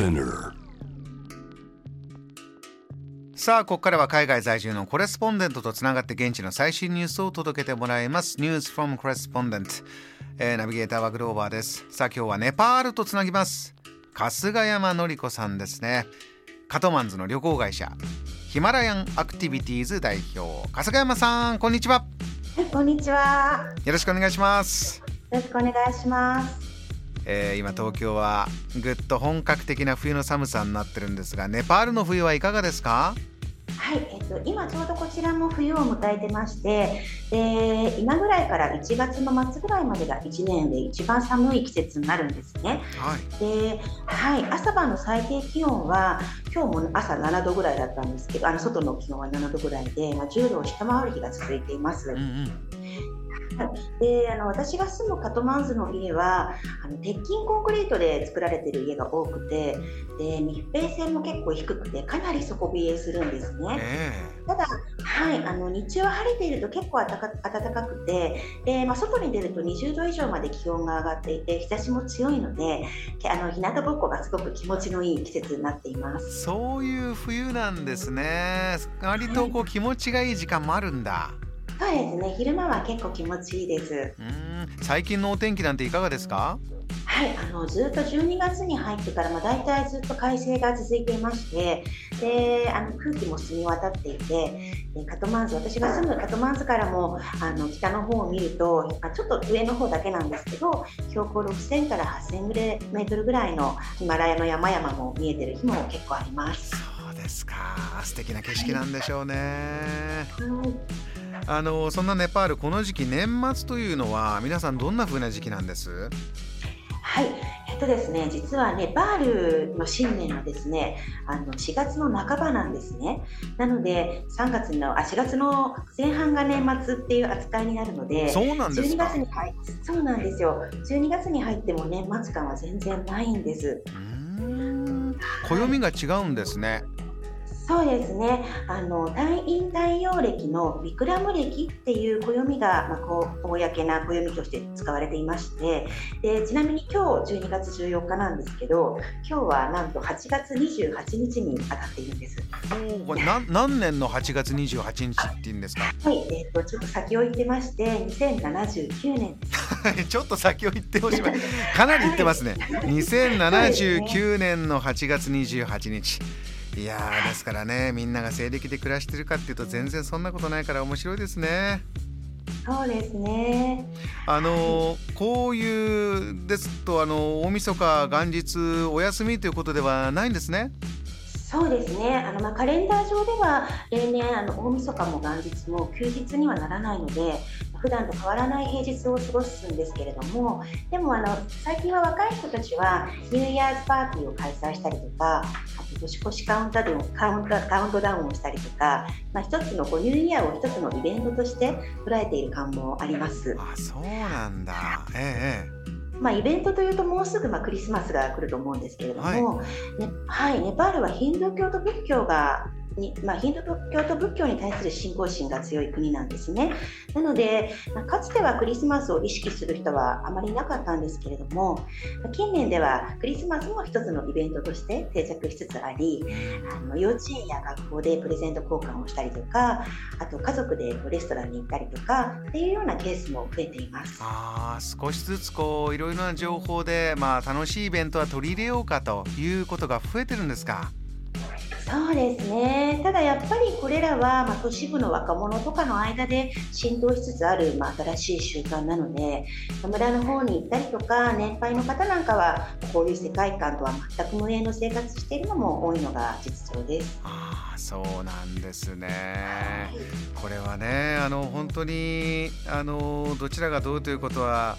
Spinner さあここからは海外在住のコレスポンデントとつながって現地の最新ニュースを届けてもらいます。ニュース from コレスポンデント、えー、ナビゲーターはグローバーです。さあ今日はネパールとつなぎます。春日山紀子さんですね。カトマンズの旅行会社。ヒマラヤンアクティビティーズ代表。春日山さんこんにちは。はいこんにちは。よろしくお願いします。よろしくお願いしますえー、今東京はぐっと本格的な冬の寒さになってるんですがネパールの冬はいかがですか？はい、えっと、今ちょうどこちらも冬を迎えてましてで今ぐらいから1月の末ぐらいまでが1年で一番寒い季節になるんですね。はい、ではい、朝晩の最低気温は今日も朝7度ぐらいだったんですけどあの外の気温は7度ぐらいで、まあ、10度を下回る日が続いています。うんうんであの私が住むカトマンズの家はあの鉄筋コンクリートで作られている家が多くてで密閉性も結構低くてかなり底冷えするんですね。えー、ただ、はい、あの日中は晴れていると結構暖か暖かくてで、まあ、外に出ると20度以上まで気温が上がっていて日差しも強いのであの日向ぼっこがすごく気持ちのいい季節になっていますそういう冬なんですね割とこう気持ちがいい時間もあるんだ。はいそうですね。昼間は結構気持ちいいです。うん。最近のお天気なんていかがですか？はい。あのずっと12月に入ってから、まあ、大体ずっと快晴が続いていましてであの空気も澄み渡っていてでカトマンズ私が住むカトマンズからもあの北の方を見るとあちょっと上の方だけなんですけど標高6000から8000メートルぐらいのヒマラヤの山々も見えてる日も結構あります。そうですか。素敵な景色なんでしょうね。はいあのそんなネパールこの時期年末というのは皆さんどんな風な時期なんです？はい、えっとですね、実はネパールの新年はですね、あの4月の半ばなんですね。なので3月のあ4月の前半が年末っていう扱いになるので、そうなんですか？12月に入そうなんですよ。12月に入っても年末感は全然ないんです。うん、暦が違うんですね。そうですね。あの退院太陽暦のビクラム暦っていう暦が、まあ、こう公な暦として使われていましてでちなみに今日12月14日なんですけど今日はなんと8月28日に当たっているんです。これ何何年の8月28日っていうんですか？はい、えーと、ちょっと先を言ってまして2079年。ちょっと先を言ってほしい。かなり言ってますね、はい、2079年の8月28日いやですからねみんなが西暦で暮らしてるかっていうと全然そんなことないから面白いですね。そうですね。あの、こういうですとあの大晦日元日お休みということではないんですね。そうですね。あのまあカレンダー上では例年あの大晦日も元日も休日にはならないので、普段と変わらない平日を過ごすんですけれども、でもあの最近は若い人たちはニューイヤーズパーティーを開催したりとか、年越しカウントダウンカウントカウントダウンをしたりとか、まあ、一つのこうニューイヤーを一つのイベントとして捉えている感もあります。あそうなんだ、ええ。まあ、イベントというともうすぐまあクリスマスが来ると思うんですけれども、はい、ねはい、ネパールはヒンドゥー教と仏教がに、まあ、ヒンドゥー教と仏教に対する信仰心が強い国なんですね。なので、まあ、かつてはクリスマスを意識する人はあまりいなかったんですけれども、ま近年ではクリスマスも一つのイベントとして定着しつつあり、あの幼稚園や学校でプレゼント交換をしたりとか、あと家族でレストランに行ったりとかっていうようなケースも増えています。あ少しずつこういろいろな情報で、まあ、楽しいイベントは取り入れようかということが増えてるんですか？そうですね。ただやっぱりこれらは、まあ、都市部の若者とかの間で浸透しつつある、まあ、新しい習慣なので村の方に行ったりとか年配の方なんかはこういう世界観とは全く無縁の生活しているのも多いのが実情です。あそうなんですね、はい、これはねあの本当にあのどちらがどうということは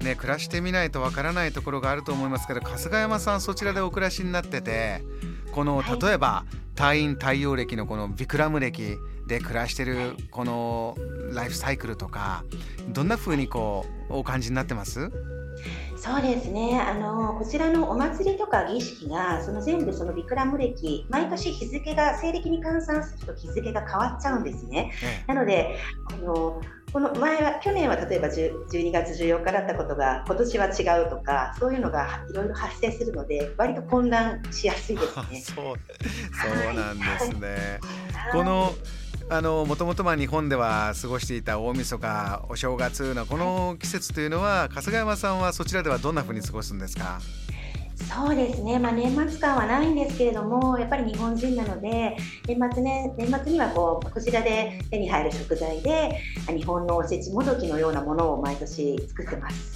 ね、暮らしてみないとわからないところがあると思いますけど春日山さんそちらでお暮らしになっててこの例えば、退院太陽暦のこのビクラム暦で暮らしてるこのライフサイクルとかどんな風にこうお感じになってます？そうですね。あのこちらのお祭りとか儀式がその全部そのビクラム暦毎年日付が西暦に換算すると日付が変わっちゃうんですね。なのでこのこの前は去年は例えば12月14日だったことが今年は違うとかそういうのがいろいろ発生するので割と混乱しやすいですね。そうそうなんですね。このあのもともとまあ日本では過ごしていた大晦日お正月のこの季節というのは春日山さんはそちらではどんなふうに過ごすんですか？そうですね、まあ、年末感はないんですけれども、やっぱり日本人なので、年末ね、年末にはこうこちらで手に入る食材で、日本のおせちもどきのようなものを毎年作ってます。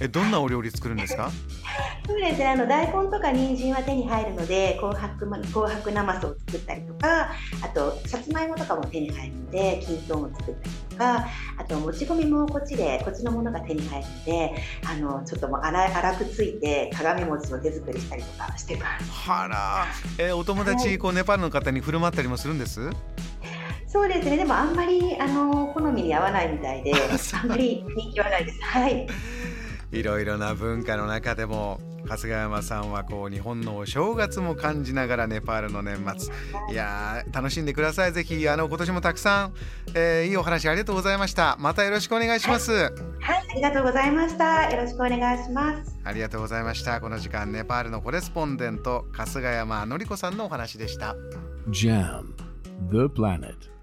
え、えどんなお料理作るんですか？そうですね。あの大根とか人参は手に入るので紅白紅白なますを作ったりとかあとさつまいもとかも手に入るのできんとんを作ったりとかあともち米もこっちでこっちのものが手に入るのであのちょっともう粗粗くついて鏡餅を手作りしたりとかしてます。はら、えー、お友達、はい、こうネパールの方に振る舞ったりもするんです？そうですね。でもあんまりあの好みに合わないみたいで あんまり人気はないです。はいいろいろな文化の中でも春日山さんはこう日本のお正月も感じながらネパールの年末。いや楽しんでください。ぜひあの今年もたくさん、えー、いいお話ありがとうございました。またよろしくお願いします、はい、はい、ありがとうございました。よろしくお願いします。ありがとうございました。この時間ネパールのコレスポンデント春日山のりこさんのお話でした。JAM The Planet